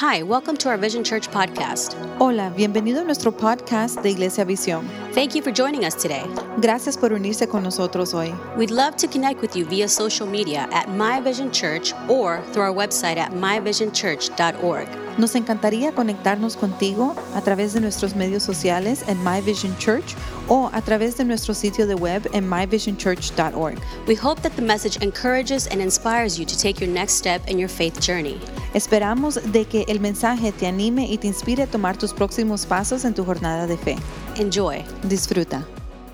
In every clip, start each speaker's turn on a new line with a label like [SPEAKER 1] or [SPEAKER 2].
[SPEAKER 1] Hi, welcome to our Vision Church podcast.
[SPEAKER 2] Hola, bienvenido a nuestro podcast de Iglesia Visión.
[SPEAKER 1] Thank you for joining us today.
[SPEAKER 2] Gracias por unirse con nosotros hoy.
[SPEAKER 1] We'd love to connect with you via social media at My Vision Church or through our website at myvisionchurch.org.
[SPEAKER 2] Nos encantaría conectarnos contigo a través de nuestros medios sociales en My Vision Church o a través de nuestro sitio de web en myvisionchurch.org.
[SPEAKER 1] We hope that the message encourages and inspires you to take your next step in your faith journey.
[SPEAKER 2] Esperamos de que el mensaje te anime y te inspire a tomar tus próximos pasos en tu jornada de fe.
[SPEAKER 1] Enjoy.
[SPEAKER 2] Disfruta.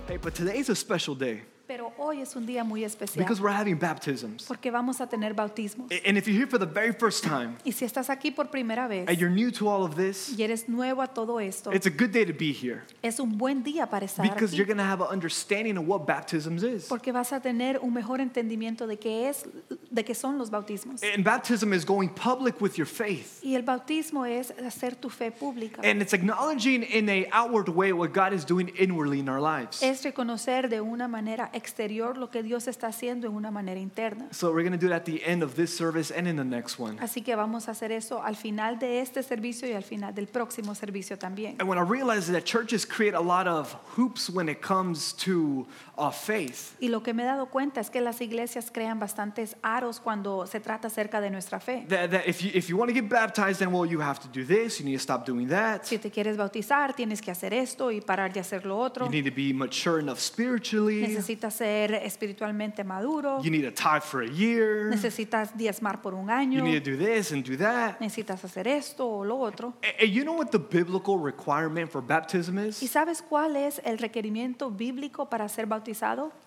[SPEAKER 3] Hey, but today's a special day
[SPEAKER 4] Pero hoy es un día muy especial
[SPEAKER 3] because we're having baptisms.
[SPEAKER 4] porque vamos a tener bautismos.
[SPEAKER 3] And if you're here for the very first time
[SPEAKER 4] Y si estás aquí por primera vez
[SPEAKER 3] and you're new to all of this,
[SPEAKER 4] y eres nuevo a todo esto,
[SPEAKER 3] it's a good day to be here
[SPEAKER 4] es un buen día para estar
[SPEAKER 3] because
[SPEAKER 4] aquí
[SPEAKER 3] you're going to have an understanding of what baptisms is.
[SPEAKER 4] porque vas a tener un mejor entendimiento de qué es de qué son los bautismos.
[SPEAKER 3] And baptism is going public with your faith.
[SPEAKER 4] Y el bautismo es hacer tu fe pública.
[SPEAKER 3] And it's acknowledging in a outward way what God is doing inwardly in our lives.
[SPEAKER 4] Es reconocer de una manera exterior lo que Dios está haciendo en una manera interna.
[SPEAKER 3] So we're going to do it at the end of this service and in the next one.
[SPEAKER 4] Así que vamos a hacer eso al final de este servicio y al final del próximo servicio también.
[SPEAKER 3] And when I realized that churches create a lot of hoops when it comes to uh, faith,
[SPEAKER 4] Y lo que me he dado cuenta es que las iglesias crean bastantes aros cuando se trata acerca de nuestra fe.
[SPEAKER 3] that, that if you, if you want to get baptized, then well, you have to do this, you need to stop doing that.
[SPEAKER 4] Si te quieres bautizar, tienes que hacer esto y parar de hacer lo otro.
[SPEAKER 3] You need to be mature enough spiritually.
[SPEAKER 4] Necesitas ser espiritualmente maduro.
[SPEAKER 3] You need to tithe for a year.
[SPEAKER 4] Necesitas diezmar por un año.
[SPEAKER 3] You need to do this and do that.
[SPEAKER 4] Necesitas hacer esto o lo otro.
[SPEAKER 3] And and you know what the biblical requirement for baptism is?
[SPEAKER 4] ¿Y sabes cuál es el requerimiento bíblico para ser bautizado?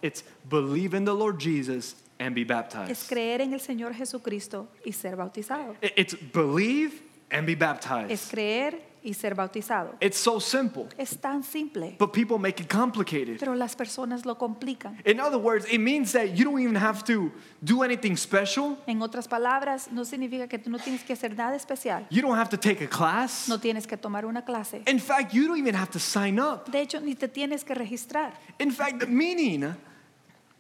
[SPEAKER 3] It's believe in the Lord Jesus and be baptized.
[SPEAKER 4] Es creer en el Señor Jesucristo y ser bautizado.
[SPEAKER 3] It's believe and be baptized.
[SPEAKER 4] Es creer y ser bautizado.
[SPEAKER 3] It's so simple,
[SPEAKER 4] Es tan simple,
[SPEAKER 3] but people make it complicated.
[SPEAKER 4] pero las personas lo complican.
[SPEAKER 3] In other words, it means that you don't even have to do anything special.
[SPEAKER 4] En otras palabras, no significa que tú no tienes que hacer nada especial.
[SPEAKER 3] You don't have to take a class.
[SPEAKER 4] No tienes que tomar una clase.
[SPEAKER 3] In fact, you don't even have to sign up.
[SPEAKER 4] De hecho, ni te tienes que registrar.
[SPEAKER 3] In fact, meaning,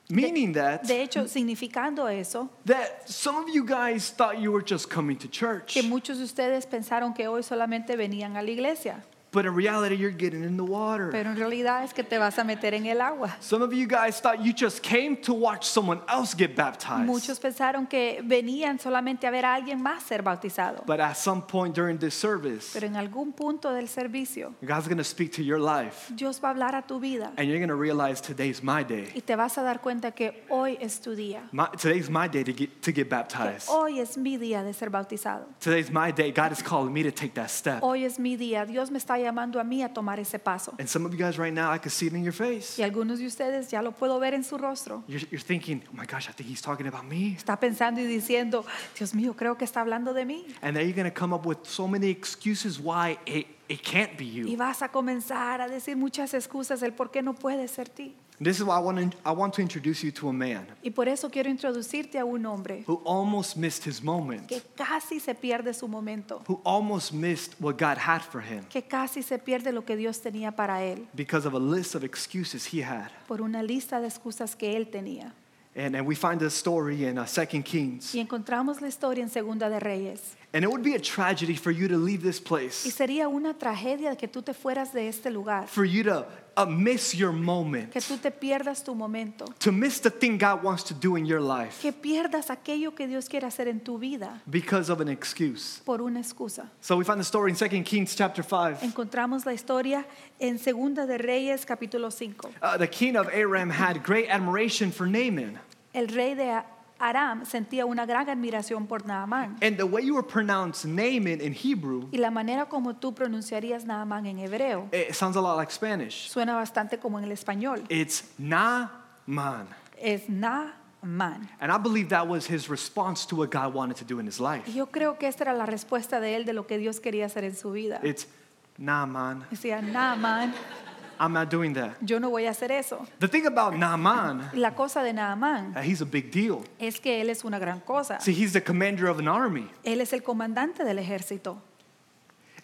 [SPEAKER 3] meaning that
[SPEAKER 4] De hecho, significando eso,
[SPEAKER 3] that some of you guys thought you were just coming to church,
[SPEAKER 4] que muchos de ustedes pensaron que hoy solamente venían a la iglesia,
[SPEAKER 3] but in reality, you're getting in the water.
[SPEAKER 4] pero en realidad es que te vas a meter en el agua.
[SPEAKER 3] Some of you guys thought you just came to watch someone else get baptized.
[SPEAKER 4] Muchos pensaron que venían solamente a ver a alguien más ser bautizado,
[SPEAKER 3] But at some point during this service,
[SPEAKER 4] pero en algún punto del servicio,
[SPEAKER 3] God's going to speak to your life,
[SPEAKER 4] Dios va a hablar a tu vida
[SPEAKER 3] and you're going to realize today's my day.
[SPEAKER 4] y te vas a dar cuenta que hoy es tu día.
[SPEAKER 3] My, today's my day to get, to get
[SPEAKER 4] Que
[SPEAKER 3] baptized.
[SPEAKER 4] hoy es mi día de ser bautizado.
[SPEAKER 3] Today's my day. God is calling me to take that step.
[SPEAKER 4] Hoy es mi día. Dios me está llamando a mí a tomar ese paso.
[SPEAKER 3] And some of you guys right now, I can see it in your face.
[SPEAKER 4] Y algunos de ustedes ya lo puedo ver en su rostro.
[SPEAKER 3] You're, you're thinking, oh my gosh, I think he's talking about me.
[SPEAKER 4] Está pensando y diciendo, Dios mío, creo que está hablando de mí.
[SPEAKER 3] And then you're going to come up with so many excuses why it, it can't be
[SPEAKER 4] Y
[SPEAKER 3] you.
[SPEAKER 4] vas a comenzar a decir muchas excusas del por qué no puede ser ti.
[SPEAKER 3] This is why I want, to, I want to introduce you to a man
[SPEAKER 4] Y por eso quiero introducirte a un hombre
[SPEAKER 3] who almost missed his moment,
[SPEAKER 4] que casi se pierde su momento,
[SPEAKER 3] who almost missed what God had for him
[SPEAKER 4] que casi se pierde lo que Dios tenía para él
[SPEAKER 3] because of a list of excuses he had.
[SPEAKER 4] por una lista de excusas que él tenía.
[SPEAKER 3] And, and we find this story in uh, 2 Kings.
[SPEAKER 4] Y encontramos la historia en Segunda de Reyes.
[SPEAKER 3] And it would be a tragedy for you to leave this
[SPEAKER 4] Y
[SPEAKER 3] place,
[SPEAKER 4] sería una tragedia que tú te fueras de este lugar,
[SPEAKER 3] for you to uh, miss your moment,
[SPEAKER 4] que tú te pierdas tu momento,
[SPEAKER 3] to miss the thing God wants to do in your life
[SPEAKER 4] que pierdas aquello que Dios quiere hacer en tu vida
[SPEAKER 3] because of an excuse.
[SPEAKER 4] por una excusa.
[SPEAKER 3] So we find the story in 2 Kings chapter 5.
[SPEAKER 4] Encontramos la historia en Segunda de Reyes capítulo 5.
[SPEAKER 3] Uh, the king of Aram had great admiration for Naaman.
[SPEAKER 4] El rey de Aram sentía una gran admiración por Naamán.
[SPEAKER 3] And the way you would pronounce Naaman in Hebrew,
[SPEAKER 4] Y la manera como tú pronunciarías Naamán en hebreo eh,
[SPEAKER 3] it sounds a lot like Spanish.
[SPEAKER 4] suena bastante como en el español.
[SPEAKER 3] It's Naaman.
[SPEAKER 4] Es Naamán.
[SPEAKER 3] And I believe that was his response to what God wanted to do in his life.
[SPEAKER 4] Y yo creo que esta era la respuesta de él de lo que Dios quería hacer en su vida.
[SPEAKER 3] It's Naaman.
[SPEAKER 4] Decía, Naamán,
[SPEAKER 3] I'm not doing that.
[SPEAKER 4] yo no voy a hacer eso.
[SPEAKER 3] The thing about Naaman,
[SPEAKER 4] la cosa de Naamán
[SPEAKER 3] uh, he's a big deal.
[SPEAKER 4] es que él es una gran cosa.
[SPEAKER 3] See, he's the commander of an army.
[SPEAKER 4] Él es el comandante del ejército.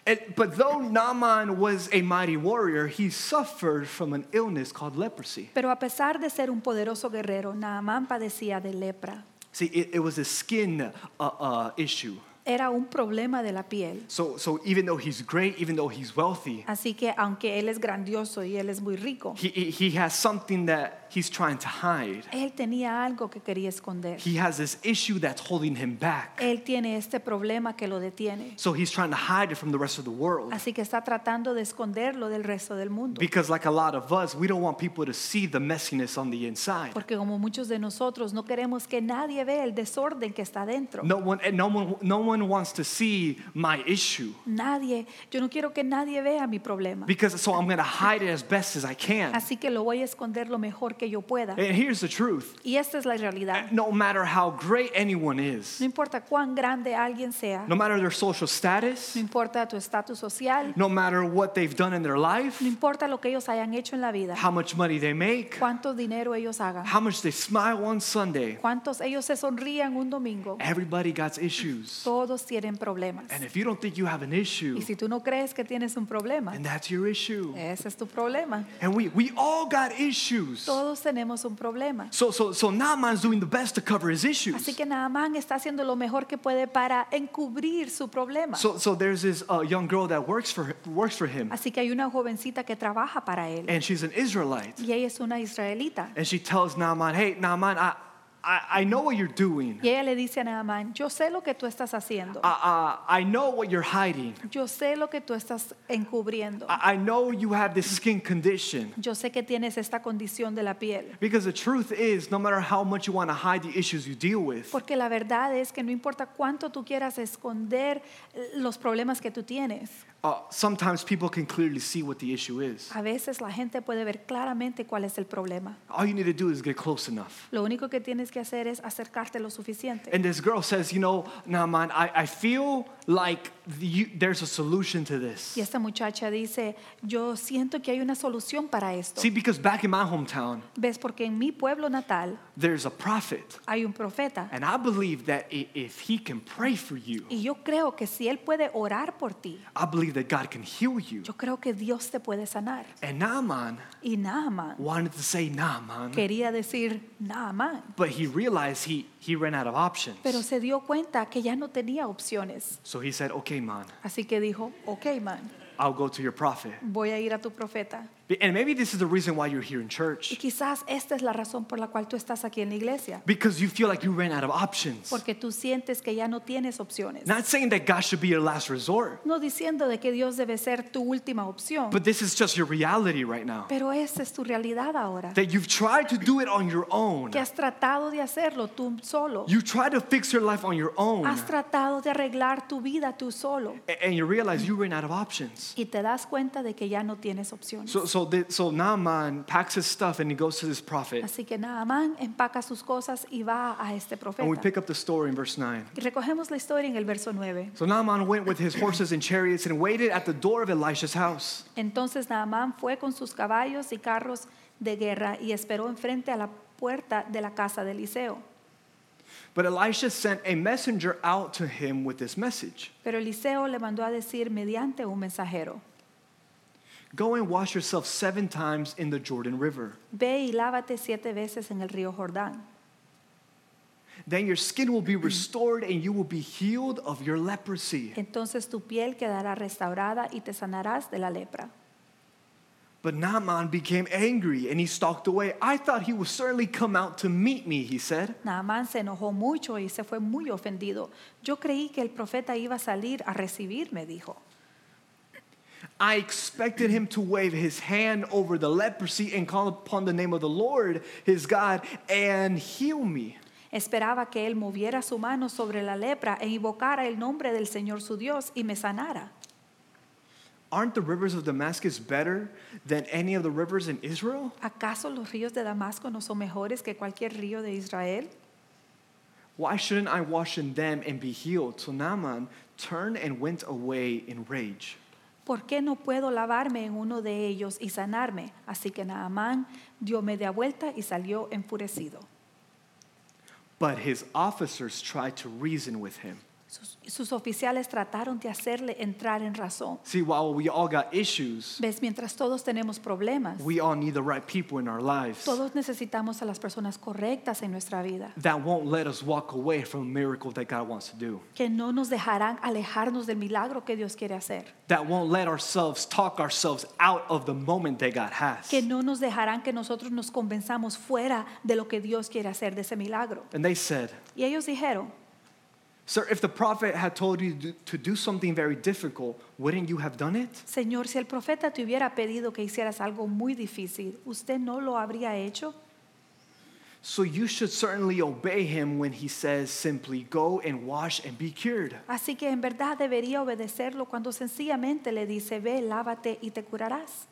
[SPEAKER 3] And, but though Naaman was a mighty warrior, he suffered from an illness called leprosy.
[SPEAKER 4] Pero a pesar de ser un poderoso guerrero, Naamán padecía de lepra.
[SPEAKER 3] See, it, it was a skin uh, uh, issue.
[SPEAKER 4] Era un problema de la piel.
[SPEAKER 3] So, so even though he's great, even though he's wealthy,
[SPEAKER 4] Así que aunque él es grandioso y él es muy rico,
[SPEAKER 3] he, has something that he's trying to hide.
[SPEAKER 4] él tenía algo que quería esconder.
[SPEAKER 3] He has this issue that's holding him back.
[SPEAKER 4] Él tiene este problema que lo detiene.
[SPEAKER 3] So he's trying to hide it from the rest of the world.
[SPEAKER 4] Así que está tratando de esconderlo del resto del mundo.
[SPEAKER 3] Because, like a lot of us, we don't want people to see the messiness on the inside.
[SPEAKER 4] Porque como muchos de nosotros no queremos que nadie vea el desorden que está dentro.
[SPEAKER 3] No one, eh, no one, no one wants to see my issue.
[SPEAKER 4] Nadie, yo no quiero que nadie vea mi problema.
[SPEAKER 3] Because, so I'm going to hide it as best as I can.
[SPEAKER 4] Así que lo voy a esconder lo mejor que yo pueda.
[SPEAKER 3] And here's the truth
[SPEAKER 4] Y esta es la realidad.
[SPEAKER 3] Eh, no matter how great anyone
[SPEAKER 4] No
[SPEAKER 3] is,
[SPEAKER 4] importa cuán grande alguien sea,
[SPEAKER 3] no matter their social status,
[SPEAKER 4] no importa tu estatus social,
[SPEAKER 3] no matter what they've done in their life,
[SPEAKER 4] no importa lo que ellos hayan hecho en la vida,
[SPEAKER 3] how much money they make,
[SPEAKER 4] cuánto dinero ellos hagan,
[SPEAKER 3] how much they smile on Sunday,
[SPEAKER 4] cuántos ellos se sonrían un domingo,
[SPEAKER 3] everybody got issues.
[SPEAKER 4] todos tienen problemas.
[SPEAKER 3] And if you don't think you have an issue,
[SPEAKER 4] Y si tú no crees que tienes un problema,
[SPEAKER 3] then that's your issue.
[SPEAKER 4] ese es tu problema.
[SPEAKER 3] And we, we all got issues.
[SPEAKER 4] Todos tenemos un problema.
[SPEAKER 3] So, so, so Naaman's doing the best to cover his issues.
[SPEAKER 4] Así que Naamán está haciendo lo mejor que puede para encubrir su problema.
[SPEAKER 3] So, so there's this uh, young girl that works for, works for him,
[SPEAKER 4] Así que hay una jovencita que trabaja para él
[SPEAKER 3] and she's an Israelite.
[SPEAKER 4] y ella es una israelita.
[SPEAKER 3] And she tells Naaman, hey, Naaman, I, I, I know what you're doing.
[SPEAKER 4] Y ella le dice a Naamán, yo sé lo que tú estás haciendo.
[SPEAKER 3] I, uh, I know what you're hiding.
[SPEAKER 4] Yo sé lo que tú estás encubriendo.
[SPEAKER 3] I, I know you have this skin condition.
[SPEAKER 4] Yo sé que tienes esta condición de la piel.
[SPEAKER 3] Because the truth is, no matter how much you want to hide the issues you deal with,
[SPEAKER 4] Porque la verdad es que no importa cuánto tú quieras esconder los problemas que tú tienes,
[SPEAKER 3] uh, sometimes people can clearly see what the issue is.
[SPEAKER 4] a veces la gente puede ver claramente cuál es el problema.
[SPEAKER 3] All you need to do is get close enough.
[SPEAKER 4] Lo único que tienes que hacer es acercarte lo suficiente.
[SPEAKER 3] And this girl says, you know, Naaman, I, I feel like the, you, there's a solution to this.
[SPEAKER 4] Y esta muchacha dice, yo siento que hay una solución para esto.
[SPEAKER 3] See, because back in my hometown,
[SPEAKER 4] ¿Ves? Porque en mi pueblo natal
[SPEAKER 3] there's a prophet.
[SPEAKER 4] hay un profeta.
[SPEAKER 3] And I believe that if he can pray for you,
[SPEAKER 4] Y yo creo que si él puede orar por ti,
[SPEAKER 3] I believe that God can heal you.
[SPEAKER 4] yo creo que Dios te puede sanar.
[SPEAKER 3] And Naaman
[SPEAKER 4] Y Naaman
[SPEAKER 3] wanted to say Naaman,
[SPEAKER 4] quería decir Naaman,
[SPEAKER 3] but he realized he, he ran out of options.
[SPEAKER 4] pero se dio cuenta que ya no tenía opciones.
[SPEAKER 3] So he said, okay, man,
[SPEAKER 4] Así que dijo, ok, man,
[SPEAKER 3] I'll go to your prophet.
[SPEAKER 4] voy a ir a tu profeta.
[SPEAKER 3] And maybe this is the reason why you're here in
[SPEAKER 4] Y
[SPEAKER 3] church.
[SPEAKER 4] quizás esta es la razón por la cual tú estás aquí en la iglesia.
[SPEAKER 3] Because you feel like you ran out of options.
[SPEAKER 4] Porque tú sientes que ya no tienes opciones.
[SPEAKER 3] Not saying that God should be your last resort,
[SPEAKER 4] No diciendo de que Dios debe ser tu última opción.
[SPEAKER 3] but this is just your reality right now.
[SPEAKER 4] Pero esa es tu realidad ahora.
[SPEAKER 3] That you've tried to do it on your own.
[SPEAKER 4] Que has tratado de hacerlo tú solo.
[SPEAKER 3] You tried to fix your life on your own.
[SPEAKER 4] Has tratado de arreglar tu vida tú solo.
[SPEAKER 3] a- And you realize you ran out of options.
[SPEAKER 4] Y te das cuenta de que ya no tienes opciones.
[SPEAKER 3] So, so, the, so Naaman packs his stuff and he goes to this prophet.
[SPEAKER 4] Así que Naamán empaca sus cosas y va a este profeta.
[SPEAKER 3] And we pick up the story in verse 9.
[SPEAKER 4] Y recogemos la historia en el verso 9.
[SPEAKER 3] So Naaman went with his horses and chariots and waited at the door of Elisha's house.
[SPEAKER 4] Entonces Naamán fue con sus caballos y carros de guerra y esperó enfrente a la puerta de la casa de Eliseo.
[SPEAKER 3] But Elisha sent a messenger out to him with this message
[SPEAKER 4] Pero Eliseo le mandó a decir mediante un mensajero,
[SPEAKER 3] Go and wash yourself seven times in the Jordan River.
[SPEAKER 4] ve y lávate siete veces en el río Jordán.
[SPEAKER 3] Then your skin will be restored and you will be healed of your leprosy.
[SPEAKER 4] Entonces tu piel quedará restaurada y te sanarás de la lepra.
[SPEAKER 3] But Naaman became angry and he stalked away. I thought he would certainly come out to meet me, he said.
[SPEAKER 4] Naamán se enojó mucho y se fue muy ofendido. Yo creí que el profeta iba a salir a recibirme, dijo.
[SPEAKER 3] I expected him to wave his hand over the leprosy and call upon the name of the Lord, his God, and heal me.
[SPEAKER 4] Esperaba que él moviera su mano sobre la lepra e invocara el nombre del Señor su Dios y me sanara.
[SPEAKER 3] Aren't the rivers of Damascus better than any of the rivers in Israel?
[SPEAKER 4] ¿Acaso los ríos de Damasco no son mejores que cualquier río de Israel?
[SPEAKER 3] Why shouldn't I wash in them and be healed? So Naaman turned and went away in rage.
[SPEAKER 4] ¿Por qué no puedo lavarme en uno de ellos y sanarme? Así que Naamán dio media vuelta y salió enfurecido.
[SPEAKER 3] But his officers tried to reason with him.
[SPEAKER 4] Sus, sus oficiales trataron de hacerle entrar en razón.
[SPEAKER 3] See, while we all got issues,
[SPEAKER 4] Ves, mientras todos tenemos problemas,
[SPEAKER 3] we all need the right people in our lives
[SPEAKER 4] todos necesitamos a las personas correctas en nuestra vida,
[SPEAKER 3] that won't let us walk away from a miracle that God wants to do.
[SPEAKER 4] que no nos dejarán alejarnos del milagro que Dios quiere hacer,
[SPEAKER 3] That won't let ourselves talk ourselves out of the moment that God has.
[SPEAKER 4] que no nos dejarán que nosotros nos convenzamos fuera de lo que Dios quiere hacer, de ese milagro.
[SPEAKER 3] And they said,
[SPEAKER 4] Y ellos dijeron,
[SPEAKER 3] Sir, if the prophet had told you to do- something very difficult, wouldn't you have done it?
[SPEAKER 4] Señor, si el profeta te hubiera pedido que hicieras algo muy difícil, ¿usted no lo habría hecho?
[SPEAKER 3] So you should certainly obey him when he says simply, Go and wash and be cured.
[SPEAKER 4] Así que en verdad debería obedecerlo cuando sencillamente le dice, ve, lávate y te curarás.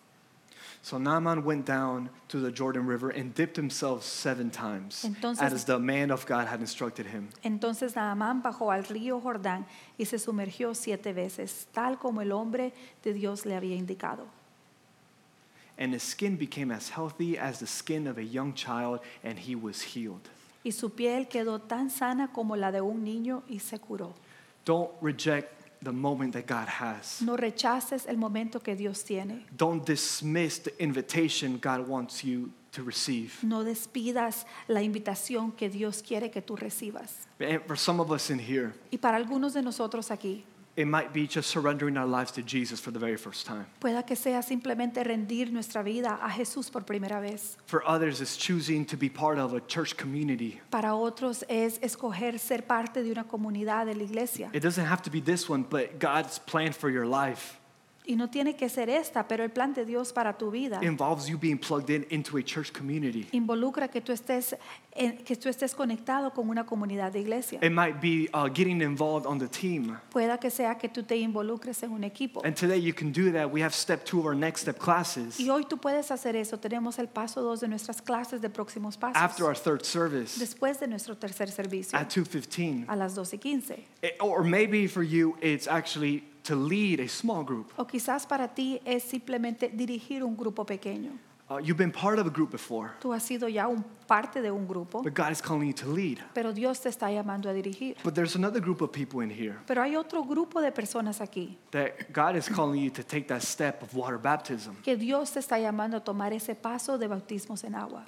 [SPEAKER 3] So Naaman went down to the Jordan River and dipped himself seven times,
[SPEAKER 4] Entonces-
[SPEAKER 3] as the man of God had instructed him.
[SPEAKER 4] Entonces Naamán bajó al río Jordán y se sumergió siete veces, tal como el hombre de Dios le había indicado.
[SPEAKER 3] And his skin became as healthy as the skin of a young child, and he was healed.
[SPEAKER 4] Y su piel quedó tan sana como la de un niño y se curó.
[SPEAKER 3] Don't reject the moment that God has.
[SPEAKER 4] No rechaces el momento que Dios tiene.
[SPEAKER 3] Don't dismiss the invitation God wants you to receive.
[SPEAKER 4] No despidas la invitación que Dios quiere que tú recibas.
[SPEAKER 3] And for some of us in here,
[SPEAKER 4] Y para algunos de nosotros aquí,
[SPEAKER 3] it might be just surrendering our lives to Jesus for the very first time.
[SPEAKER 4] pueda que sea simplemente rendir nuestra vida a Jesús por primera vez.
[SPEAKER 3] For others, it's choosing to be part of a church community.
[SPEAKER 4] Para otros es escoger ser parte de una comunidad de la iglesia.
[SPEAKER 3] It doesn't have to be this one, but God's plan for your life
[SPEAKER 4] Y no tiene que ser esta, pero el plan de Dios para tu vida
[SPEAKER 3] involves you being plugged in into a church community.
[SPEAKER 4] involucra que tú estés en- que tú estés conectado con una comunidad de iglesia.
[SPEAKER 3] It might be uh, getting involved on the team.
[SPEAKER 4] Pueda que sea que tú te involucres en un equipo.
[SPEAKER 3] And today you can do that. We have step two of our next step classes.
[SPEAKER 4] Y hoy tú puedes hacer eso. Tenemos el paso dos de nuestras clases de próximos pasos.
[SPEAKER 3] After our third service
[SPEAKER 4] Después de nuestro tercer servicio,
[SPEAKER 3] at 2.15.
[SPEAKER 4] a las 12 y 15.
[SPEAKER 3] It- or maybe for you, it's actually to lead a small group.
[SPEAKER 4] O quizás para ti es simplemente dirigir un grupo pequeño.
[SPEAKER 3] Uh, you've been part of a group before,
[SPEAKER 4] Tú has sido ya un parte de un grupo,
[SPEAKER 3] but God is calling you to lead.
[SPEAKER 4] pero Dios te está llamando a dirigir.
[SPEAKER 3] But there's another group of people in here
[SPEAKER 4] Pero hay otro grupo de personas aquí
[SPEAKER 3] that God is calling you to take that step of water baptism.
[SPEAKER 4] que Dios te está llamando a tomar ese paso de bautismos en agua.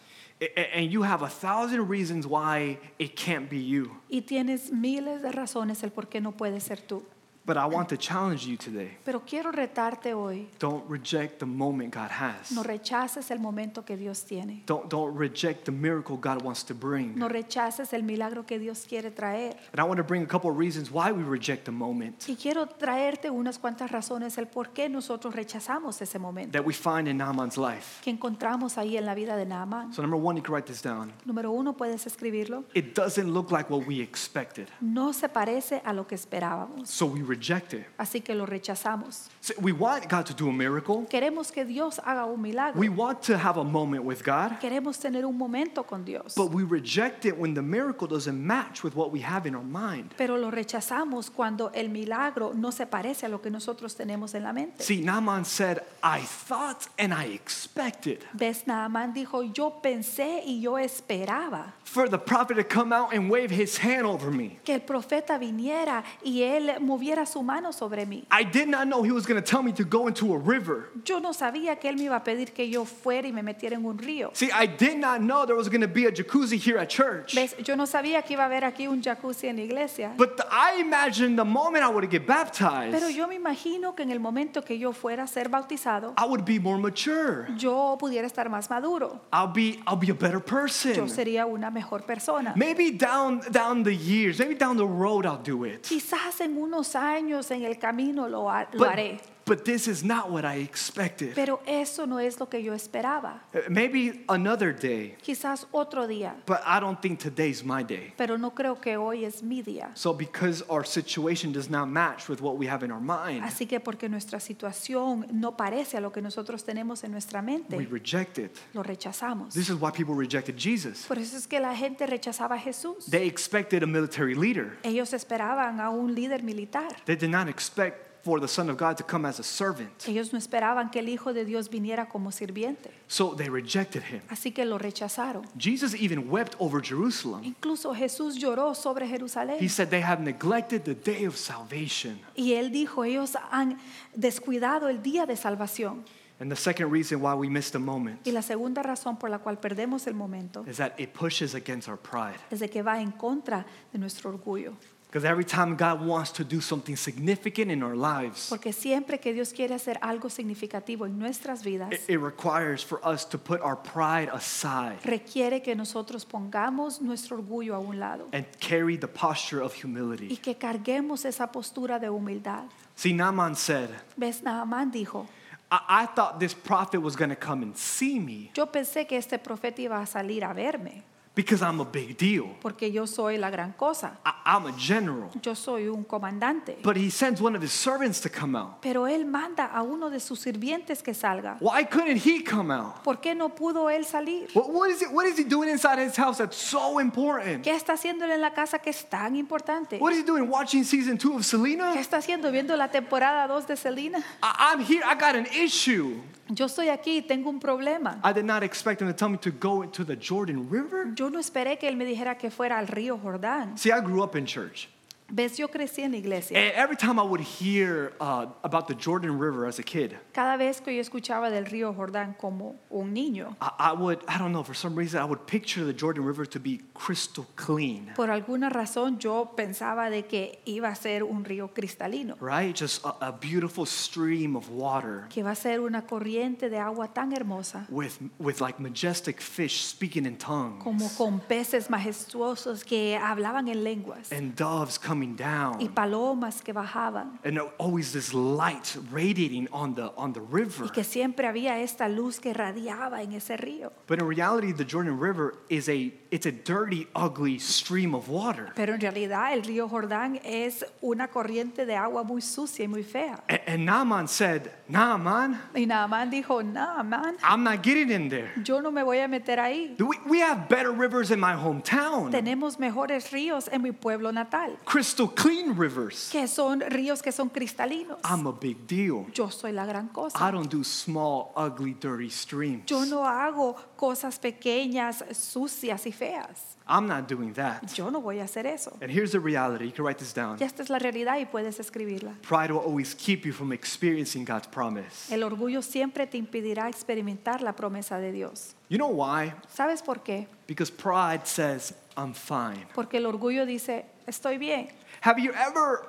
[SPEAKER 3] And you have a thousand reasons why it can't be you.
[SPEAKER 4] Y tienes miles de razones el por qué no puedes ser tú.
[SPEAKER 3] But I want to challenge you today.
[SPEAKER 4] Pero quiero retarte hoy.
[SPEAKER 3] Don't reject the moment God has.
[SPEAKER 4] No rechaces el momento que Dios tiene.
[SPEAKER 3] Don't, don't reject the miracle God wants to bring.
[SPEAKER 4] No rechaces el milagro que Dios quiere traer.
[SPEAKER 3] And I want to bring a couple of reasons why we reject the moment
[SPEAKER 4] Y quiero traerte unas cuantas razones el por qué nosotros rechazamos ese momento
[SPEAKER 3] that we find in Naaman's life.
[SPEAKER 4] que encontramos ahí en la vida de Naamán.
[SPEAKER 3] So, number one, you can write this down.
[SPEAKER 4] Número uno, puedes escribirlo.
[SPEAKER 3] It doesn't look like what we expected.
[SPEAKER 4] No se parece a lo que esperábamos.
[SPEAKER 3] So we reject it.
[SPEAKER 4] Así que lo rechazamos.
[SPEAKER 3] So we want God to do a miracle.
[SPEAKER 4] Queremos que Dios haga un milagro.
[SPEAKER 3] We want to have a moment with God.
[SPEAKER 4] Queremos tener un momento con Dios.
[SPEAKER 3] But we reject it when the miracle doesn't match with what we have in our mind.
[SPEAKER 4] Pero lo rechazamos cuando el milagro no se parece a lo que nosotros tenemos en la mente.
[SPEAKER 3] See, Naaman said, I thought and I expected
[SPEAKER 4] Ves, Naamán dijo, yo pensé y yo esperaba
[SPEAKER 3] for the prophet to come out and wave his hand over me.
[SPEAKER 4] que el profeta viniera y él moviera su mano sobre mí.
[SPEAKER 3] I did not know he was going to tell me to go into a river.
[SPEAKER 4] Yo no sabía que él me iba a pedir que yo fuera y me metiera en un río.
[SPEAKER 3] See, I did not know there was going to be a jacuzzi here at church.
[SPEAKER 4] ¿Ves? Yo no sabía que iba a haber aquí un jacuzzi en la iglesia.
[SPEAKER 3] But the- I imagined the moment I would get baptized,
[SPEAKER 4] Pero yo me imagino que en el momento que yo fuera a ser bautizado,
[SPEAKER 3] I would be more mature.
[SPEAKER 4] yo pudiera estar más maduro.
[SPEAKER 3] I'll be, I'll be a better person.
[SPEAKER 4] Yo sería una mejor persona.
[SPEAKER 3] Maybe down, down the years, maybe down the road, I'll do it.
[SPEAKER 4] Quizás en unos años en el camino lo, ha- lo haré.
[SPEAKER 3] But, this is not what I expected.
[SPEAKER 4] Pero eso no es lo que yo esperaba.
[SPEAKER 3] Uh, Maybe another day,
[SPEAKER 4] Quizás otro día.
[SPEAKER 3] but I don't think today's my day.
[SPEAKER 4] Pero no creo que hoy es mi día.
[SPEAKER 3] So, because our situation does not match with what we have in our mind,
[SPEAKER 4] Así que porque nuestra situación no parece a lo que nosotros tenemos en nuestra mente.
[SPEAKER 3] we reject it.
[SPEAKER 4] lo rechazamos.
[SPEAKER 3] This is why people rejected Jesus.
[SPEAKER 4] Por eso es que la gente rechazaba a Jesús.
[SPEAKER 3] They expected a military leader,
[SPEAKER 4] Ellos esperaban a un líder militar.
[SPEAKER 3] they did not expect for the Son of God to come as a servant.
[SPEAKER 4] Ellos no esperaban que el Hijo de Dios viniera como sirviente,
[SPEAKER 3] So they rejected him.
[SPEAKER 4] así que lo rechazaron.
[SPEAKER 3] Jesus even wept over Jerusalem.
[SPEAKER 4] Incluso Jesús lloró sobre Jerusalén.
[SPEAKER 3] He said, They have neglected the day of salvation.
[SPEAKER 4] Y él dijo, ellos han descuidado el día de salvación.
[SPEAKER 3] And the second reason why we missed the moment
[SPEAKER 4] Y la segunda razón por la cual perdemos el momento
[SPEAKER 3] is that it pushes against our pride.
[SPEAKER 4] es de que va en contra de nuestro orgullo.
[SPEAKER 3] Because every time God wants to do something significant in our lives,
[SPEAKER 4] Porque siempre que Dios quiere hacer algo significativo en nuestras vidas,
[SPEAKER 3] it, it requires for us to put our pride aside
[SPEAKER 4] requiere que nosotros pongamos nuestro orgullo a un lado
[SPEAKER 3] and carry the posture of
[SPEAKER 4] y
[SPEAKER 3] humility.
[SPEAKER 4] que carguemos esa postura de humildad.
[SPEAKER 3] See, Naaman said,
[SPEAKER 4] ¿Ves? Naamán dijo,
[SPEAKER 3] I, I thought this prophet was going to come and see me
[SPEAKER 4] yo pensé que este profeta iba a salir a verme
[SPEAKER 3] because I'm a big deal.
[SPEAKER 4] porque yo soy la gran cosa.
[SPEAKER 3] I, I'm a general.
[SPEAKER 4] Yo soy un comandante.
[SPEAKER 3] But he sends one of his servants to come out.
[SPEAKER 4] Pero él manda a uno de sus sirvientes que salga.
[SPEAKER 3] Why couldn't he come out?
[SPEAKER 4] ¿Por qué no pudo él salir?
[SPEAKER 3] What, what, is it, what is he doing inside his house that's so important?
[SPEAKER 4] ¿Qué está haciendo en la casa que es tan importante?
[SPEAKER 3] What is he doing watching season two of Selena?
[SPEAKER 4] ¿Qué está haciendo viendo la temporada 2 de Selena?
[SPEAKER 3] I, I'm here, I got an issue.
[SPEAKER 4] Yo estoy aquí y tengo un problema.
[SPEAKER 3] I did not expect him to tell me to go into the Jordan River.
[SPEAKER 4] Yo no esperé que él me dijera que fuera al río Jordán.
[SPEAKER 3] See, I grew up in church.
[SPEAKER 4] Ves, yo crecí en la iglesia.
[SPEAKER 3] And every time I would hear uh, about the Jordan River as a kid,
[SPEAKER 4] Cada vez que yo escuchaba del río Jordán como un niño,
[SPEAKER 3] I, I would, I don't know, for some reason, I would picture the Jordan River to be crystal clean,
[SPEAKER 4] por alguna razón yo pensaba de que iba a ser un río cristalino,
[SPEAKER 3] right? Just a, a beautiful stream of water.
[SPEAKER 4] Que va a ser una corriente de agua tan hermosa,
[SPEAKER 3] with, with like majestic fish speaking in tongues.
[SPEAKER 4] Como con peces majestuosos que hablaban en lenguas.
[SPEAKER 3] And doves coming
[SPEAKER 4] y
[SPEAKER 3] down.
[SPEAKER 4] palomas que bajaban.
[SPEAKER 3] And always this light radiating on the, on the river.
[SPEAKER 4] Y que siempre había esta luz que radiaba en ese río.
[SPEAKER 3] But in reality, the Jordan River is a, it's a dirty, ugly stream of water.
[SPEAKER 4] Pero en realidad el río Jordán es una corriente de agua muy sucia y muy fea.
[SPEAKER 3] And, and Naaman said, Naaman,
[SPEAKER 4] Y Naamán dijo, no, man,
[SPEAKER 3] I'm not getting in there.
[SPEAKER 4] yo no me voy a meter ahí.
[SPEAKER 3] We, we have better rivers in my hometown.
[SPEAKER 4] Tenemos mejores ríos en mi pueblo natal,
[SPEAKER 3] Crystal clean rivers.
[SPEAKER 4] que son ríos que son cristalinos.
[SPEAKER 3] I'm a big deal.
[SPEAKER 4] Yo soy la gran cosa.
[SPEAKER 3] I don't do small, ugly, dirty streams.
[SPEAKER 4] Yo no hago cosas pequeñas, sucias y feas.
[SPEAKER 3] I'm not doing that.
[SPEAKER 4] Yo no voy a hacer eso.
[SPEAKER 3] And here's the reality. You can write this down.
[SPEAKER 4] Y esta es la realidad y puedes escribirla.
[SPEAKER 3] Pride will always keep you from experiencing God's promise.
[SPEAKER 4] El orgullo siempre te impedirá experimentar la promesa de Dios.
[SPEAKER 3] You know why?
[SPEAKER 4] ¿Sabes por qué?
[SPEAKER 3] Because pride says, I'm fine.
[SPEAKER 4] Porque el orgullo dice, estoy bien.
[SPEAKER 3] Have you ever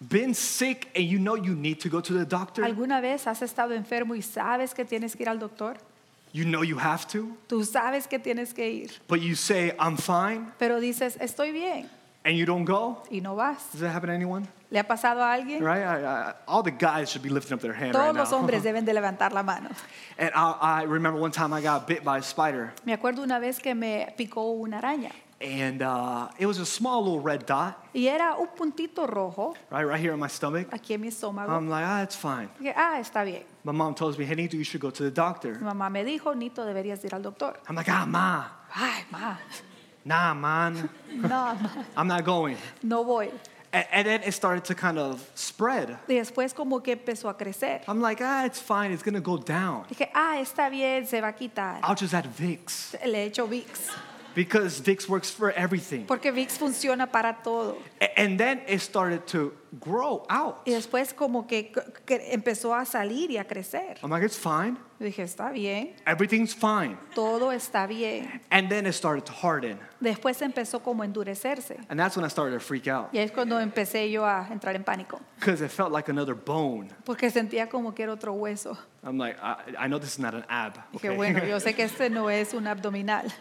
[SPEAKER 3] been sick and you know you need to go to the doctor?
[SPEAKER 4] ¿Alguna vez has estado enfermo y sabes que tienes que ir al doctor?
[SPEAKER 3] You know you have to,
[SPEAKER 4] Tú sabes que tienes que ir,
[SPEAKER 3] but you say, I'm fine,
[SPEAKER 4] pero dices, estoy bien
[SPEAKER 3] and you don't go?
[SPEAKER 4] y no vas.
[SPEAKER 3] Does that happen to anyone?
[SPEAKER 4] ¿Le ha pasado a alguien?
[SPEAKER 3] Right? I, I, all the guys should be lifting up their hand
[SPEAKER 4] Todos
[SPEAKER 3] right
[SPEAKER 4] los
[SPEAKER 3] now.
[SPEAKER 4] hombres deben de levantar la mano.
[SPEAKER 3] and I, I remember one time I got bit by a spider,
[SPEAKER 4] Me acuerdo una vez que me picó una araña
[SPEAKER 3] and uh, it was a small little red dot,
[SPEAKER 4] y era un puntito rojo
[SPEAKER 3] right, right here in my stomach.
[SPEAKER 4] aquí en mi estómago.
[SPEAKER 3] I'm like, ah, it's fine.
[SPEAKER 4] Dije, ah, está bien.
[SPEAKER 3] My mom tells me, hey, Nito, you should go to the doctor.
[SPEAKER 4] Mi mamá me dijo, Nito, deberías ir al doctor.
[SPEAKER 3] I'm like, ah, ma,
[SPEAKER 4] Ay, ma,
[SPEAKER 3] nah, man,
[SPEAKER 4] no, ma,
[SPEAKER 3] I'm not going.
[SPEAKER 4] no voy.
[SPEAKER 3] And, and then it started to kind of spread.
[SPEAKER 4] Y después como que empezó a crecer.
[SPEAKER 3] I'm like, ah, it's fine, it's gonna go down.
[SPEAKER 4] Dije, ah, está bien, se va a quitar.
[SPEAKER 3] I'll just add Vicks
[SPEAKER 4] Le echo Vicks.
[SPEAKER 3] Because Vicks works for everything.
[SPEAKER 4] Porque Vicks funciona para todo.
[SPEAKER 3] And then it started to grow out.
[SPEAKER 4] Y después como que, que empezó a salir y a crecer.
[SPEAKER 3] I'm like, it's fine,
[SPEAKER 4] dije, está bien,
[SPEAKER 3] everything's fine.
[SPEAKER 4] todo está bien.
[SPEAKER 3] And then it started to harden.
[SPEAKER 4] Después empezó como a endurecerse.
[SPEAKER 3] And that's when I started to freak out
[SPEAKER 4] Y es cuando empecé yo a entrar en pánico.
[SPEAKER 3] because it felt like another bone.
[SPEAKER 4] Porque sentía como que era otro hueso.
[SPEAKER 3] I'm like, I, I know this is not an ab.
[SPEAKER 4] Dije, bueno, yo sé que este no es un abdominal.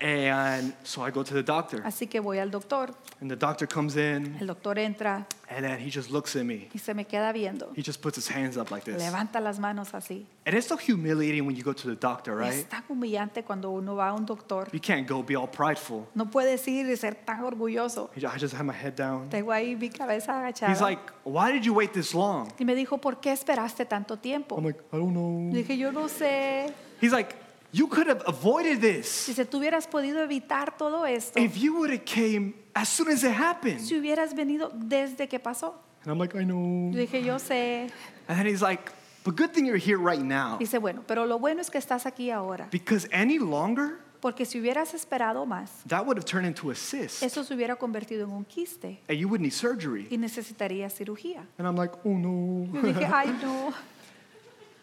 [SPEAKER 3] And so I go to the doctor,
[SPEAKER 4] Así que voy al doctor.
[SPEAKER 3] and the doctor comes in,
[SPEAKER 4] El doctor entra
[SPEAKER 3] and then he just looks at me.
[SPEAKER 4] y se me queda viendo.
[SPEAKER 3] He just puts his hands up like this.
[SPEAKER 4] Levanta las manos así.
[SPEAKER 3] And it's so humiliating when you go to the doctor,
[SPEAKER 4] Es
[SPEAKER 3] right?
[SPEAKER 4] tan humillante cuando uno va a un doctor.
[SPEAKER 3] You can't go be all prideful.
[SPEAKER 4] No puedes ir y ser tan orgulloso.
[SPEAKER 3] I just have my head down.
[SPEAKER 4] Tengo ahí mi cabeza agachada.
[SPEAKER 3] He's like, Why did you wait this long?
[SPEAKER 4] y me dijo, ¿por qué esperaste tanto tiempo?
[SPEAKER 3] I'm like, I don't know.
[SPEAKER 4] Dije, yo no sé.
[SPEAKER 3] He's like, You could have avoided this
[SPEAKER 4] Si se tú hubieras podido evitar todo esto,
[SPEAKER 3] if you would have came as soon as it happened.
[SPEAKER 4] si hubieras venido desde que pasó.
[SPEAKER 3] And I'm like, I know.
[SPEAKER 4] Yo dije, yo sé.
[SPEAKER 3] And then he's like, but good thing you're here right now.
[SPEAKER 4] Dice, bueno, pero lo bueno es que estás aquí ahora.
[SPEAKER 3] Because any longer,
[SPEAKER 4] Porque si hubieras esperado más,
[SPEAKER 3] that would have turned into a cyst.
[SPEAKER 4] eso se hubiera convertido en un quiste
[SPEAKER 3] And you would need surgery.
[SPEAKER 4] y necesitarías cirugía.
[SPEAKER 3] And I'm like, oh no.
[SPEAKER 4] Yo dije, ay no.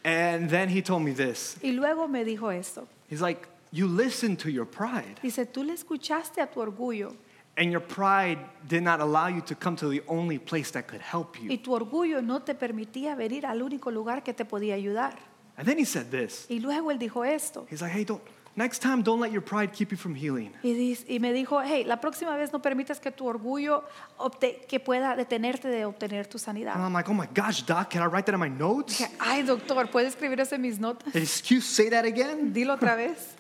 [SPEAKER 3] And then he told me this.
[SPEAKER 4] Y luego me dijo esto.
[SPEAKER 3] He's like, you listen to your pride.
[SPEAKER 4] Dice, tú le escuchaste a tu orgullo
[SPEAKER 3] And your pride did not allow you to come to the only place that could help
[SPEAKER 4] y
[SPEAKER 3] you.
[SPEAKER 4] tu orgullo no te permitía venir al único lugar que te podía ayudar.
[SPEAKER 3] And then he said this.
[SPEAKER 4] Y luego él dijo esto.
[SPEAKER 3] He's like, hey, don't, next time, don't let your pride keep you from healing.
[SPEAKER 4] Y, y me dijo, hey, la próxima vez no permitas que tu orgullo que pueda detenerte de obtener tu
[SPEAKER 3] And
[SPEAKER 4] sanidad.
[SPEAKER 3] I'm like, oh my gosh, doc, can I write that in my notes?
[SPEAKER 4] Dije, ay, doctor, ¿puedes escribir eso en mis notas?
[SPEAKER 3] Excuse, say that again?
[SPEAKER 4] Dilo otra vez.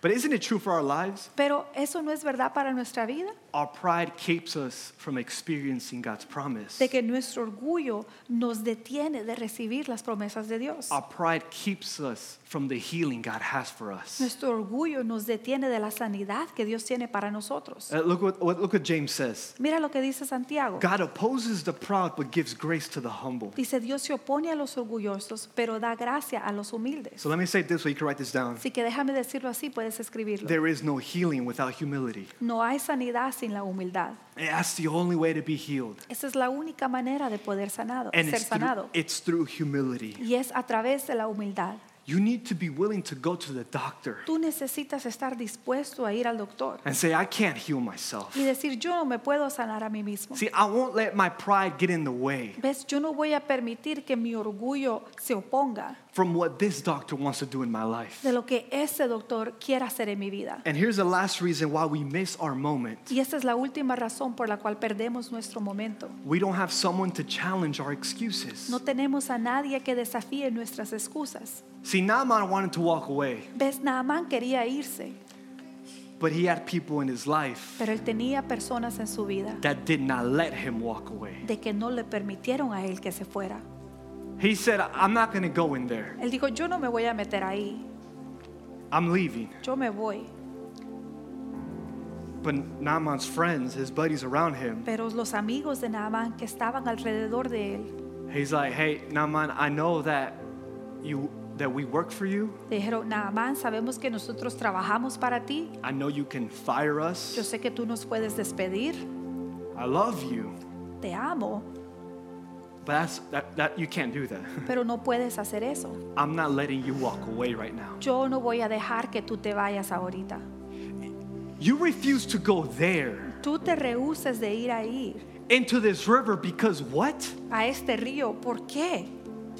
[SPEAKER 3] But isn't it true for our lives?
[SPEAKER 4] Pero eso no es verdad para nuestra vida,
[SPEAKER 3] Our pride keeps us from experiencing God's promise.
[SPEAKER 4] de que nuestro orgullo nos detiene de recibir las promesas de Dios.
[SPEAKER 3] Our pride keeps us from the healing God has for us.
[SPEAKER 4] Nuestro orgullo nos detiene de la sanidad que Dios tiene para nosotros.
[SPEAKER 3] Uh, look, what, what, look what James says.
[SPEAKER 4] Mira lo que dice Santiago.
[SPEAKER 3] God opposes the proud but gives grace to the humble.
[SPEAKER 4] Dice, Dios se opone a los orgullosos, pero da gracia a los humildes.
[SPEAKER 3] So let me say this way, you can write this down.
[SPEAKER 4] Así que déjame decirlo así, puedes escribirlo.
[SPEAKER 3] There is no healing without humility.
[SPEAKER 4] No hay sanidad sin la humildad.
[SPEAKER 3] That's the only way to be healed.
[SPEAKER 4] Esa es la única manera de poder sanado,
[SPEAKER 3] And
[SPEAKER 4] ser
[SPEAKER 3] it's through,
[SPEAKER 4] sanado.
[SPEAKER 3] it's through humility.
[SPEAKER 4] Y es a través de la humildad.
[SPEAKER 3] You need to be willing to go to the doctor
[SPEAKER 4] Tú necesitas estar dispuesto a ir al doctor
[SPEAKER 3] and say, I can't heal myself.
[SPEAKER 4] y decir, yo no me puedo sanar a mí mismo.
[SPEAKER 3] See, I won't let my pride get in the way
[SPEAKER 4] Ves, yo no voy a permitir que mi orgullo se oponga
[SPEAKER 3] from what this doctor wants to do in my life.
[SPEAKER 4] de lo que ese doctor quiera hacer en mi vida.
[SPEAKER 3] And here's the last reason why we miss our moment.
[SPEAKER 4] Y esta es la última razón por la cual perdemos nuestro momento.
[SPEAKER 3] We don't have someone to challenge our excuses.
[SPEAKER 4] No tenemos a nadie que desafíe nuestras excusas.
[SPEAKER 3] See, Naaman wanted to walk away,
[SPEAKER 4] Ves, Naamán quería irse,
[SPEAKER 3] but he had people in his life
[SPEAKER 4] pero él tenía personas en su vida
[SPEAKER 3] that did not let him walk away.
[SPEAKER 4] de que no le permitieron a él que se fuera.
[SPEAKER 3] He said, I'm not going to go in there.
[SPEAKER 4] Él dijo, yo no me voy a meter ahí,
[SPEAKER 3] I'm leaving.
[SPEAKER 4] yo me voy.
[SPEAKER 3] But Naaman's friends, his buddies around him,
[SPEAKER 4] Pero los amigos de Naamán que estaban alrededor de él,
[SPEAKER 3] he's like, hey, Naaman, I know that you that we work for you.
[SPEAKER 4] le dijeron, Naamán, sabemos que nosotros trabajamos para ti,
[SPEAKER 3] I know you can fire us.
[SPEAKER 4] yo sé que tú nos puedes despedir,
[SPEAKER 3] I love you.
[SPEAKER 4] te amo,
[SPEAKER 3] But that's that, that you can't do that.
[SPEAKER 4] pero no puedes hacer eso.
[SPEAKER 3] I'm not letting you walk away right now.
[SPEAKER 4] Yo no voy a dejar que tú te vayas ahorita.
[SPEAKER 3] You refuse to go there
[SPEAKER 4] Tú te rehuses de ir ahí,
[SPEAKER 3] into this river because what?
[SPEAKER 4] a este río. ¿Por qué?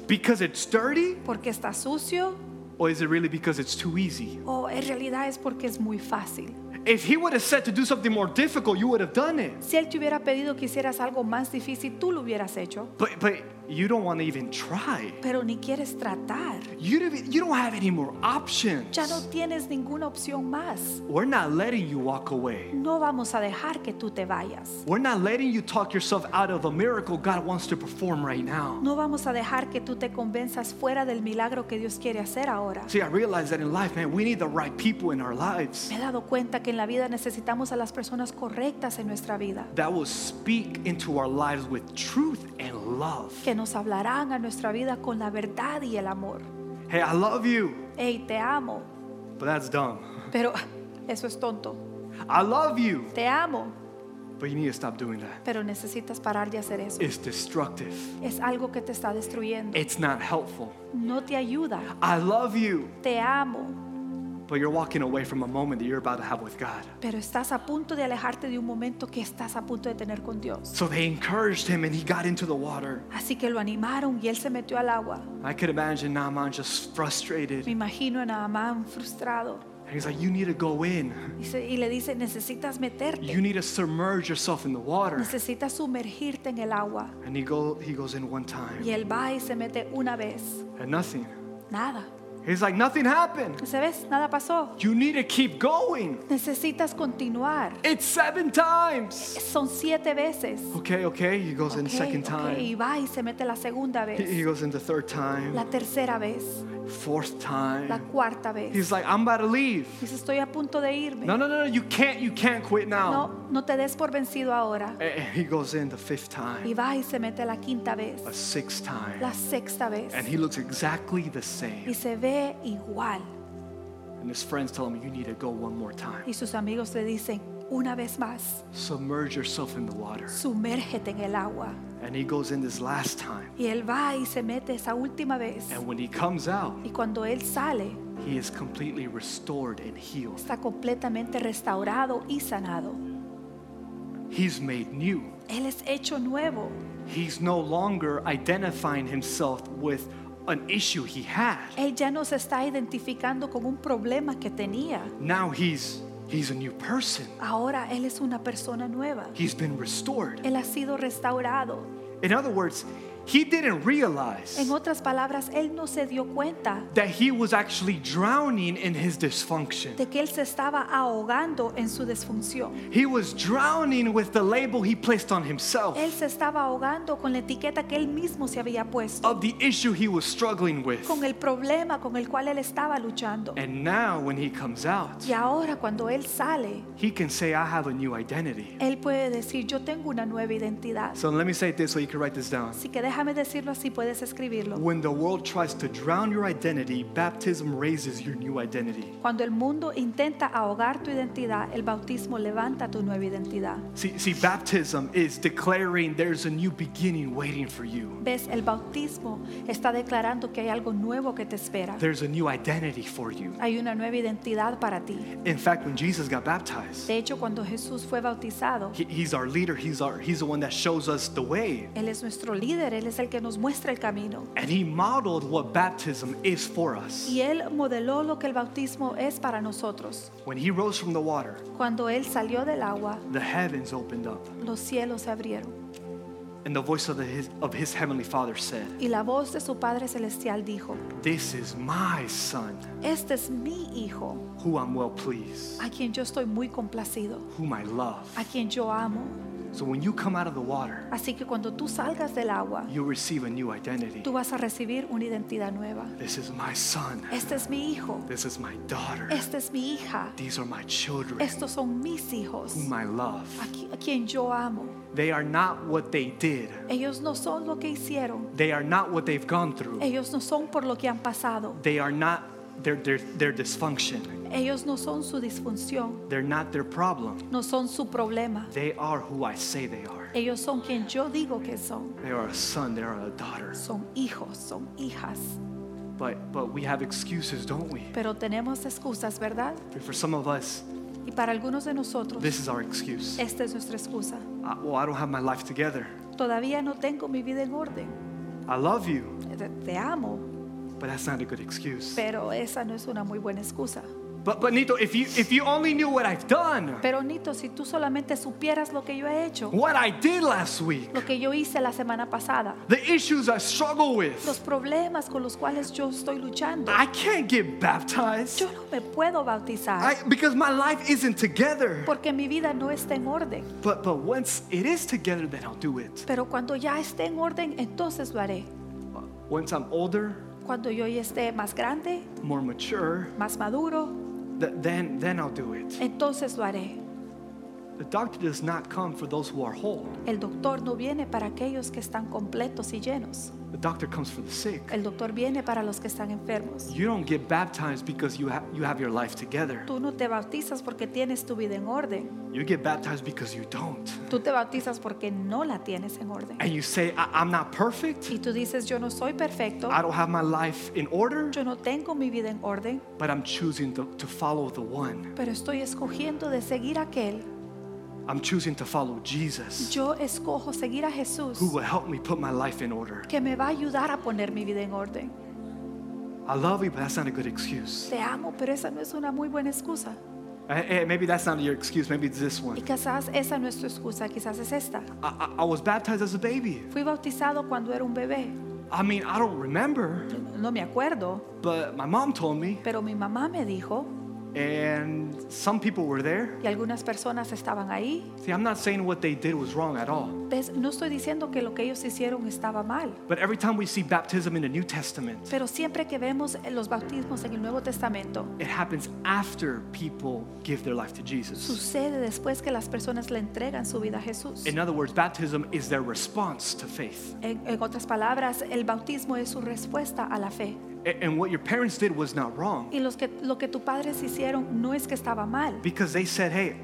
[SPEAKER 3] Because it's dirty?
[SPEAKER 4] ¿Porque está sucio?
[SPEAKER 3] Or is it really because it's too easy?
[SPEAKER 4] ¿O en realidad es porque es muy fácil?
[SPEAKER 3] If he would have said to do something more difficult, you would have done it.
[SPEAKER 4] Si él te hubiera pedido que hicieras algo más difícil, tú lo hubieras hecho,
[SPEAKER 3] But but you don't want to even try.
[SPEAKER 4] pero ni quieres tratar.
[SPEAKER 3] You don't, you don't have any more options.
[SPEAKER 4] Ya no tienes ninguna opción más.
[SPEAKER 3] We're not letting you walk away.
[SPEAKER 4] No vamos a dejar que tú te vayas.
[SPEAKER 3] We're not letting you talk yourself out of a miracle God wants to perform right now.
[SPEAKER 4] No vamos a dejar que tú te convenzas fuera del milagro que Dios quiere hacer ahora.
[SPEAKER 3] See, I realize that in life, man, we need the right people in our lives
[SPEAKER 4] Me he dado cuenta que en la vida necesitamos a las personas correctas en nuestra vida,
[SPEAKER 3] that will speak into our lives with truth and love.
[SPEAKER 4] que nos hablarán a nuestra vida con la verdad y el amor.
[SPEAKER 3] Hey, I love you,
[SPEAKER 4] Hey, te amo,
[SPEAKER 3] but that's dumb.
[SPEAKER 4] pero eso es tonto.
[SPEAKER 3] I love you,
[SPEAKER 4] Te amo,
[SPEAKER 3] but you need to stop doing that.
[SPEAKER 4] pero necesitas parar de hacer eso.
[SPEAKER 3] It's destructive.
[SPEAKER 4] Es algo que te está destruyendo.
[SPEAKER 3] It's not helpful.
[SPEAKER 4] No te ayuda.
[SPEAKER 3] I love you,
[SPEAKER 4] Te amo,
[SPEAKER 3] but you're walking away from a moment that you're about to have with God.
[SPEAKER 4] pero estás a punto de alejarte de un momento que estás a punto de tener con Dios.
[SPEAKER 3] So they encouraged him and he got into the water.
[SPEAKER 4] Así que lo animaron y él se metió al agua.
[SPEAKER 3] I could imagine Naaman just frustrated.
[SPEAKER 4] Me imagino a Naamán frustrado
[SPEAKER 3] And he's like, You need to go in.
[SPEAKER 4] Y le dice, necesitas meterte,
[SPEAKER 3] You need to submerge yourself in the water.
[SPEAKER 4] necesitas sumergirte en el agua.
[SPEAKER 3] And he, go, he goes in one
[SPEAKER 4] Y
[SPEAKER 3] time
[SPEAKER 4] él va y se mete una vez.
[SPEAKER 3] and nothing.
[SPEAKER 4] Nada.
[SPEAKER 3] He's like, Nothing happened.
[SPEAKER 4] Nada pasó.
[SPEAKER 3] You need to keep going.
[SPEAKER 4] Necesitas continuar.
[SPEAKER 3] It's seven times.
[SPEAKER 4] Son siete veces.
[SPEAKER 3] Okay, okay. He goes in
[SPEAKER 4] Ok,
[SPEAKER 3] second
[SPEAKER 4] ok,
[SPEAKER 3] time.
[SPEAKER 4] Y va y se mete la segunda
[SPEAKER 3] He, he
[SPEAKER 4] vez.
[SPEAKER 3] goes in the third time.
[SPEAKER 4] La tercera vez.
[SPEAKER 3] Fourth
[SPEAKER 4] La
[SPEAKER 3] time.
[SPEAKER 4] cuarta vez.
[SPEAKER 3] He's like, I'm about to leave.
[SPEAKER 4] Dice, estoy a punto de irme.
[SPEAKER 3] No, no, no, no, you can't, you can't quit now.
[SPEAKER 4] No, no te des por vencido ahora.
[SPEAKER 3] And he goes in the fifth
[SPEAKER 4] Y
[SPEAKER 3] time,
[SPEAKER 4] va y se mete la quinta vez.
[SPEAKER 3] a sixth time,
[SPEAKER 4] La sexta vez.
[SPEAKER 3] and he looks exactly the
[SPEAKER 4] Y
[SPEAKER 3] same.
[SPEAKER 4] se ve igual.
[SPEAKER 3] And his friends tell him, You need to go one more time.
[SPEAKER 4] Y sus amigos le dicen, una vez más,
[SPEAKER 3] Submerge yourself in the water.
[SPEAKER 4] sumérgete en el agua.
[SPEAKER 3] And he goes in this last time.
[SPEAKER 4] Y él va y se mete esa última vez.
[SPEAKER 3] And when he comes out,
[SPEAKER 4] Y cuando él sale,
[SPEAKER 3] he is completely restored and healed.
[SPEAKER 4] está completamente restaurado y sanado.
[SPEAKER 3] He's made new.
[SPEAKER 4] Él es hecho nuevo.
[SPEAKER 3] He's no longer identifying himself with an issue he had.
[SPEAKER 4] Él ya no se está identificando con un problema que tenía.
[SPEAKER 3] Now he's he's a new person.
[SPEAKER 4] Ahora él es una persona nueva.
[SPEAKER 3] He's been restored.
[SPEAKER 4] Él ha sido restaurado.
[SPEAKER 3] In other words, he didn't realize
[SPEAKER 4] En otras palabras, él no se dio cuenta
[SPEAKER 3] that he was actually drowning in his dysfunction.
[SPEAKER 4] de que él se estaba ahogando en su disfunción.
[SPEAKER 3] He was drowning with the label he placed on himself
[SPEAKER 4] Él se estaba ahogando con la etiqueta que él mismo se había puesto,
[SPEAKER 3] of the issue he was struggling with.
[SPEAKER 4] con el problema con el cual él estaba luchando.
[SPEAKER 3] And now when he comes out,
[SPEAKER 4] Y ahora cuando él sale,
[SPEAKER 3] he can say I have a new identity.
[SPEAKER 4] él puede decir, yo tengo una nueva identidad.
[SPEAKER 3] So let me say it this way you can write this down.
[SPEAKER 4] Así que déjame decirlo así, puedes escribirlo.
[SPEAKER 3] When the world tries to drown your identity, baptism raises your new identity.
[SPEAKER 4] Cuando el mundo intenta ahogar tu identidad, el bautismo levanta tu nueva identidad.
[SPEAKER 3] See, see, baptism is declaring there's a new beginning waiting for you.
[SPEAKER 4] Ves, el bautismo está declarando que hay algo nuevo que te espera.
[SPEAKER 3] There's a new identity for you.
[SPEAKER 4] Hay una nueva identidad para ti.
[SPEAKER 3] In fact, when Jesus got baptized,
[SPEAKER 4] De hecho, cuando Jesús fue bautizado,
[SPEAKER 3] he- he's our leader. He's our he's the one that shows us the way.
[SPEAKER 4] Él es nuestro líder, Él es el que nos muestra el camino.
[SPEAKER 3] And he modeled what baptism is for us.
[SPEAKER 4] Y Él modeló lo que el bautismo es para nosotros.
[SPEAKER 3] When he rose from the water,
[SPEAKER 4] Cuando Él salió del agua,
[SPEAKER 3] the heavens opened up,
[SPEAKER 4] los cielos se abrieron.
[SPEAKER 3] and the voice of, the, his, of his heavenly Father said,
[SPEAKER 4] Y la voz de su Padre Celestial dijo,
[SPEAKER 3] This is my son,
[SPEAKER 4] este es mi Hijo,
[SPEAKER 3] who I'm well pleased,
[SPEAKER 4] a quien yo estoy muy complacido,
[SPEAKER 3] whom I love.
[SPEAKER 4] a quien yo amo.
[SPEAKER 3] So when you come out of the water,
[SPEAKER 4] Así que cuando tú salgas del agua,
[SPEAKER 3] you'll receive a new identity.
[SPEAKER 4] tú vas a recibir una identidad nueva.
[SPEAKER 3] This is my son.
[SPEAKER 4] Este es mi hijo,
[SPEAKER 3] This is my daughter.
[SPEAKER 4] esta es mi hija,
[SPEAKER 3] These are my children,
[SPEAKER 4] estos son mis hijos,
[SPEAKER 3] whom I love.
[SPEAKER 4] a quien yo amo.
[SPEAKER 3] They are not what they did.
[SPEAKER 4] Ellos no son lo que hicieron,
[SPEAKER 3] They are not what they've gone through.
[SPEAKER 4] ellos no son por lo que han pasado,
[SPEAKER 3] They are not their, their, their dysfunction.
[SPEAKER 4] ellos no son su disfunción,
[SPEAKER 3] They're not their problem.
[SPEAKER 4] no son su problema.
[SPEAKER 3] They are who I say they are.
[SPEAKER 4] Ellos son quien yo digo que son.
[SPEAKER 3] They are a son, they are a daughter.
[SPEAKER 4] Son hijos, son hijas.
[SPEAKER 3] But but we have excuses, don't we?
[SPEAKER 4] Pero tenemos excusas, ¿verdad?
[SPEAKER 3] For some of us,
[SPEAKER 4] Y para algunos de nosotros,
[SPEAKER 3] this is our excuse.
[SPEAKER 4] esta es nuestra excusa.
[SPEAKER 3] Uh, well, I don't have my life together.
[SPEAKER 4] Todavía no tengo mi vida en orden.
[SPEAKER 3] I love you,
[SPEAKER 4] Te, te amo,
[SPEAKER 3] but that's not a good excuse.
[SPEAKER 4] pero esa no es una muy buena excusa.
[SPEAKER 3] But but Nito, if you if you only knew what I've done,
[SPEAKER 4] Pero Nito, si tú solamente supieras lo que yo he hecho,
[SPEAKER 3] what I did last week,
[SPEAKER 4] lo que yo hice la semana pasada,
[SPEAKER 3] the issues I struggle with,
[SPEAKER 4] los problemas con los cuales yo estoy luchando,
[SPEAKER 3] I can't get baptized.
[SPEAKER 4] yo no me puedo bautizar
[SPEAKER 3] I, because my life isn't together.
[SPEAKER 4] porque mi vida no está en orden.
[SPEAKER 3] But but once it is together, then I'll do it.
[SPEAKER 4] Pero cuando ya esté en orden, entonces lo haré.
[SPEAKER 3] Once I'm older,
[SPEAKER 4] Cuando yo ya esté más grande,
[SPEAKER 3] more mature,
[SPEAKER 4] más maduro,
[SPEAKER 3] th- then then I'll do it.
[SPEAKER 4] entonces lo haré.
[SPEAKER 3] The doctor does not come for those who are whole.
[SPEAKER 4] El doctor no viene para aquellos que están completos y llenos.
[SPEAKER 3] The doctor comes for the sick.
[SPEAKER 4] El doctor viene para los que están enfermos.
[SPEAKER 3] You don't get baptized because you have you have your life together.
[SPEAKER 4] Tú no te bautizas porque tienes tu vida en orden.
[SPEAKER 3] You get baptized because you don't.
[SPEAKER 4] Tú te bautizas porque no la tienes en orden.
[SPEAKER 3] And you say, I- I'm not perfect.
[SPEAKER 4] Y tú dices, yo no soy perfecto,
[SPEAKER 3] I don't have my life in order,
[SPEAKER 4] yo no tengo mi vida en orden,
[SPEAKER 3] but I'm choosing to, to follow the one.
[SPEAKER 4] pero estoy escogiendo de seguir aquel.
[SPEAKER 3] I'm choosing to follow Jesus,
[SPEAKER 4] Yo escojo seguir a Jesús,
[SPEAKER 3] who will help me put my life in order.
[SPEAKER 4] que me va a ayudar a poner mi vida en orden.
[SPEAKER 3] I love you, but that's not a good excuse.
[SPEAKER 4] Te amo, pero esa no es una muy buena excusa.
[SPEAKER 3] Eh, eh, maybe that's not your excuse. Maybe it's this
[SPEAKER 4] Y
[SPEAKER 3] one.
[SPEAKER 4] quizás esa no es tu excusa, quizás es esta.
[SPEAKER 3] I, I, I was baptized as a baby.
[SPEAKER 4] Fui bautizado cuando era un bebé.
[SPEAKER 3] I mean, I don't remember,
[SPEAKER 4] No me acuerdo,
[SPEAKER 3] but my mom told me
[SPEAKER 4] pero mi mamá me dijo,
[SPEAKER 3] And some people were there.
[SPEAKER 4] y algunas personas estaban ahí.
[SPEAKER 3] See, I'm not saying what they did was wrong at all.
[SPEAKER 4] ¿Ves? No estoy diciendo que lo que ellos hicieron estaba mal,
[SPEAKER 3] But every time we see baptism in the New Testament,
[SPEAKER 4] pero siempre que vemos los bautismos en el Nuevo Testamento,
[SPEAKER 3] it happens after people give their life to Jesus.
[SPEAKER 4] sucede después que las personas le entregan su vida a Jesús.
[SPEAKER 3] In other words, baptism is their response to faith.
[SPEAKER 4] En, en otras palabras, el bautismo es su respuesta a la fe.
[SPEAKER 3] And what your parents did was not wrong
[SPEAKER 4] Y los que, lo que tus padres hicieron no es que estaba mal,
[SPEAKER 3] because they said, hey,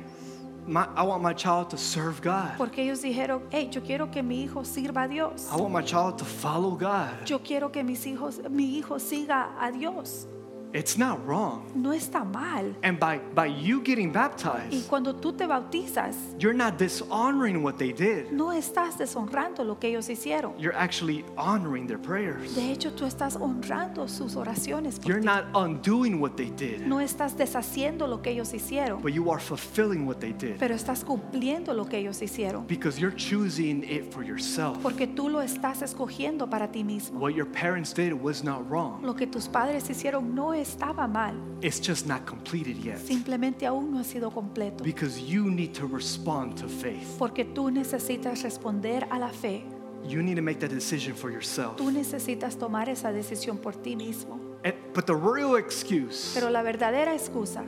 [SPEAKER 3] my, I want my child to serve God.
[SPEAKER 4] porque ellos dijeron, hey, yo quiero que mi hijo sirva a Dios.
[SPEAKER 3] I want my child to follow God.
[SPEAKER 4] Yo quiero que mis hijos, mi hijo siga a Dios.
[SPEAKER 3] It's not wrong.
[SPEAKER 4] No está mal.
[SPEAKER 3] And by, by you getting
[SPEAKER 4] Y
[SPEAKER 3] baptized,
[SPEAKER 4] cuando tú te bautizas,
[SPEAKER 3] you're not dishonoring what they did.
[SPEAKER 4] no estás deshonrando lo que ellos hicieron.
[SPEAKER 3] You're actually honoring their prayers.
[SPEAKER 4] De hecho, tú estás honrando sus oraciones. por
[SPEAKER 3] You're
[SPEAKER 4] ti.
[SPEAKER 3] not undoing what they did,
[SPEAKER 4] No estás deshaciendo lo que ellos hicieron,
[SPEAKER 3] but you are fulfilling what they did
[SPEAKER 4] pero estás cumpliendo lo que ellos hicieron.
[SPEAKER 3] because you're choosing it for yourself.
[SPEAKER 4] Porque tú lo estás escogiendo para ti mismo.
[SPEAKER 3] What your parents did was not wrong.
[SPEAKER 4] Lo que tus padres hicieron no estaba mal,
[SPEAKER 3] It's just not completed yet
[SPEAKER 4] simplemente aún no ha sido completo.
[SPEAKER 3] because you need to respond to faith.
[SPEAKER 4] Porque tú necesitas responder a la fe.
[SPEAKER 3] You need to make that decision for yourself.
[SPEAKER 4] Tú necesitas tomar esa decisión por ti mismo.
[SPEAKER 3] And- but the real excuse,
[SPEAKER 4] Pero la verdadera excusa,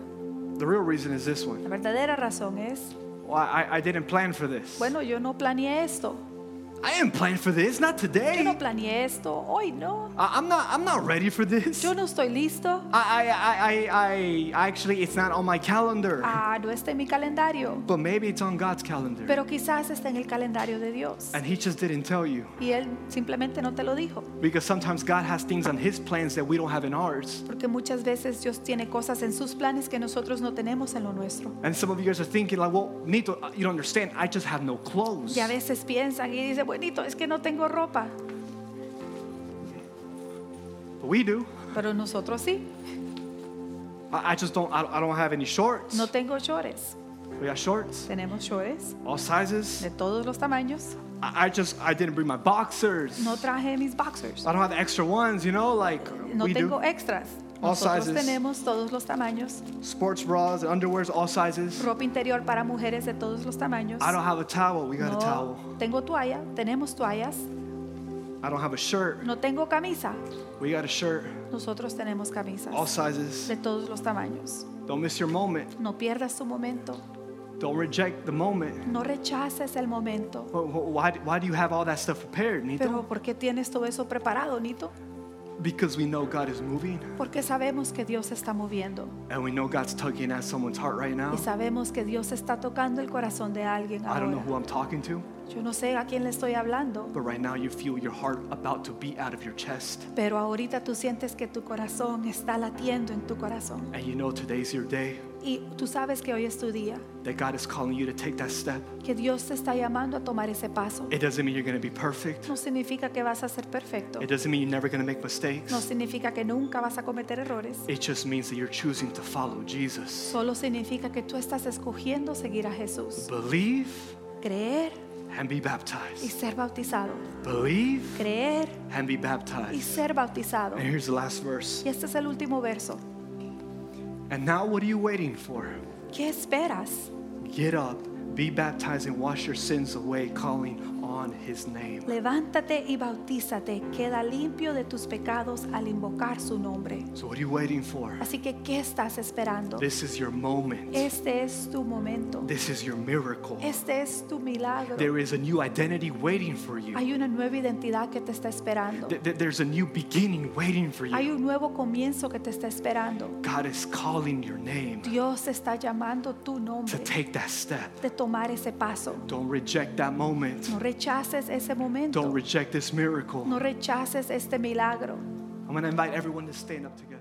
[SPEAKER 3] the real reason is this
[SPEAKER 4] la
[SPEAKER 3] one.
[SPEAKER 4] verdadera razón es,
[SPEAKER 3] Well, I, I didn't plan for this.
[SPEAKER 4] bueno, yo no planeé esto.
[SPEAKER 3] I didn't plan for this, not
[SPEAKER 4] Yo
[SPEAKER 3] today.
[SPEAKER 4] no planeé esto. Hoy no.
[SPEAKER 3] I, I'm not. I'm not ready for this.
[SPEAKER 4] Yo no estoy listo.
[SPEAKER 3] I, I, I, I, I actually, it's not on my calendar.
[SPEAKER 4] Ah, no está en mi calendario.
[SPEAKER 3] But maybe it's on God's calendar.
[SPEAKER 4] Pero quizás está en el calendario de Dios.
[SPEAKER 3] And He just didn't tell you.
[SPEAKER 4] Y Él simplemente no te lo dijo.
[SPEAKER 3] Because sometimes God has things on His plans that we don't have in ours.
[SPEAKER 4] Porque muchas veces Dios tiene cosas en sus planes que nosotros no tenemos en lo nuestro.
[SPEAKER 3] And some of you guys are thinking, like, well, Nito, you don't understand. I just have no clothes.
[SPEAKER 4] Y a veces piensan y dicen, buenito, es que no tengo ropa.
[SPEAKER 3] But we do.
[SPEAKER 4] Pero nosotros sí.
[SPEAKER 3] I, I just don't, I, I don't have any shorts.
[SPEAKER 4] No tengo shorts.
[SPEAKER 3] We got shorts,
[SPEAKER 4] Tenemos shorts
[SPEAKER 3] all sizes.
[SPEAKER 4] de todos los tamaños.
[SPEAKER 3] I, I just, I didn't bring my boxers.
[SPEAKER 4] No traje mis boxers.
[SPEAKER 3] I don't have extra ones, you know, like
[SPEAKER 4] No
[SPEAKER 3] we
[SPEAKER 4] tengo
[SPEAKER 3] do.
[SPEAKER 4] extras.
[SPEAKER 3] All
[SPEAKER 4] Nosotros
[SPEAKER 3] sizes.
[SPEAKER 4] tenemos todos los tamaños.
[SPEAKER 3] Sports bras, underwears, all sizes.
[SPEAKER 4] Ropa interior para mujeres de todos los tamaños.
[SPEAKER 3] I don't have a towel. We got a towel.
[SPEAKER 4] No tengo toalla. Tenemos toallas.
[SPEAKER 3] I don't have a shirt.
[SPEAKER 4] No tengo camisa.
[SPEAKER 3] We got a shirt.
[SPEAKER 4] Nosotros tenemos camisas
[SPEAKER 3] All sizes.
[SPEAKER 4] de todos los tamaños.
[SPEAKER 3] Don't miss your moment.
[SPEAKER 4] No pierdas tu momento.
[SPEAKER 3] Don't reject the moment.
[SPEAKER 4] No rechaces el momento.
[SPEAKER 3] Wh- wh- Why, why do you have all that stuff prepared, Nito?
[SPEAKER 4] Pero ¿por qué tienes todo eso preparado, Nito?
[SPEAKER 3] Because we know God is moving
[SPEAKER 4] Porque sabemos que Dios está moviendo
[SPEAKER 3] and we know God's tugging at someone's heart right now.
[SPEAKER 4] y sabemos que Dios está tocando el corazón de alguien
[SPEAKER 3] I don't know
[SPEAKER 4] ahora.
[SPEAKER 3] who I'm talking to,
[SPEAKER 4] Yo no sé a quién le estoy hablando,
[SPEAKER 3] but right now you feel your heart about to beat out of your chest.
[SPEAKER 4] pero ahorita tú sientes que tu corazón está latiendo en tu corazón
[SPEAKER 3] And you know today's your day
[SPEAKER 4] y tú sabes que hoy es tu día,
[SPEAKER 3] that God is calling you to take that step.
[SPEAKER 4] que Dios te está llamando a tomar ese paso.
[SPEAKER 3] It doesn't mean you're going to be perfect.
[SPEAKER 4] No significa que vas a ser perfecto,
[SPEAKER 3] It doesn't mean you're never going to make mistakes.
[SPEAKER 4] no significa que nunca vas a cometer errores.
[SPEAKER 3] It just means that you're choosing to follow Jesus.
[SPEAKER 4] Solo significa que tú estás escogiendo seguir a Jesús,
[SPEAKER 3] Believe
[SPEAKER 4] creer
[SPEAKER 3] and be
[SPEAKER 4] y
[SPEAKER 3] baptized.
[SPEAKER 4] ser bautizado,
[SPEAKER 3] Believe
[SPEAKER 4] creer
[SPEAKER 3] and be
[SPEAKER 4] y
[SPEAKER 3] baptized.
[SPEAKER 4] ser bautizado.
[SPEAKER 3] And here's the last verse.
[SPEAKER 4] Y este es el último verso.
[SPEAKER 3] And now what are you waiting for?
[SPEAKER 4] ¿Qué esperas?
[SPEAKER 3] Get up, be baptized, and wash your sins away, calling on his name.
[SPEAKER 4] Levántate y bautízate, queda limpio de tus pecados al invocar su nombre.
[SPEAKER 3] So, what are you waiting for?
[SPEAKER 4] Así que, ¿qué estás esperando?
[SPEAKER 3] This is your moment.
[SPEAKER 4] Este es tu momento.
[SPEAKER 3] This is your miracle.
[SPEAKER 4] Este es tu milagro.
[SPEAKER 3] There is a new identity waiting for you.
[SPEAKER 4] Hay una nueva identidad que te está esperando.
[SPEAKER 3] Th- th- There's a new beginning waiting for
[SPEAKER 4] Hay
[SPEAKER 3] you.
[SPEAKER 4] un nuevo comienzo que te está esperando.
[SPEAKER 3] God is calling your name
[SPEAKER 4] Dios está llamando tu
[SPEAKER 3] to
[SPEAKER 4] nombre
[SPEAKER 3] take that step.
[SPEAKER 4] de tomar ese paso.
[SPEAKER 3] Don't reject that moment.
[SPEAKER 4] No rechaces ese momento.
[SPEAKER 3] Don't reject this miracle.
[SPEAKER 4] No rechaces este milagro.
[SPEAKER 3] I'm going to invite everyone to stand up together.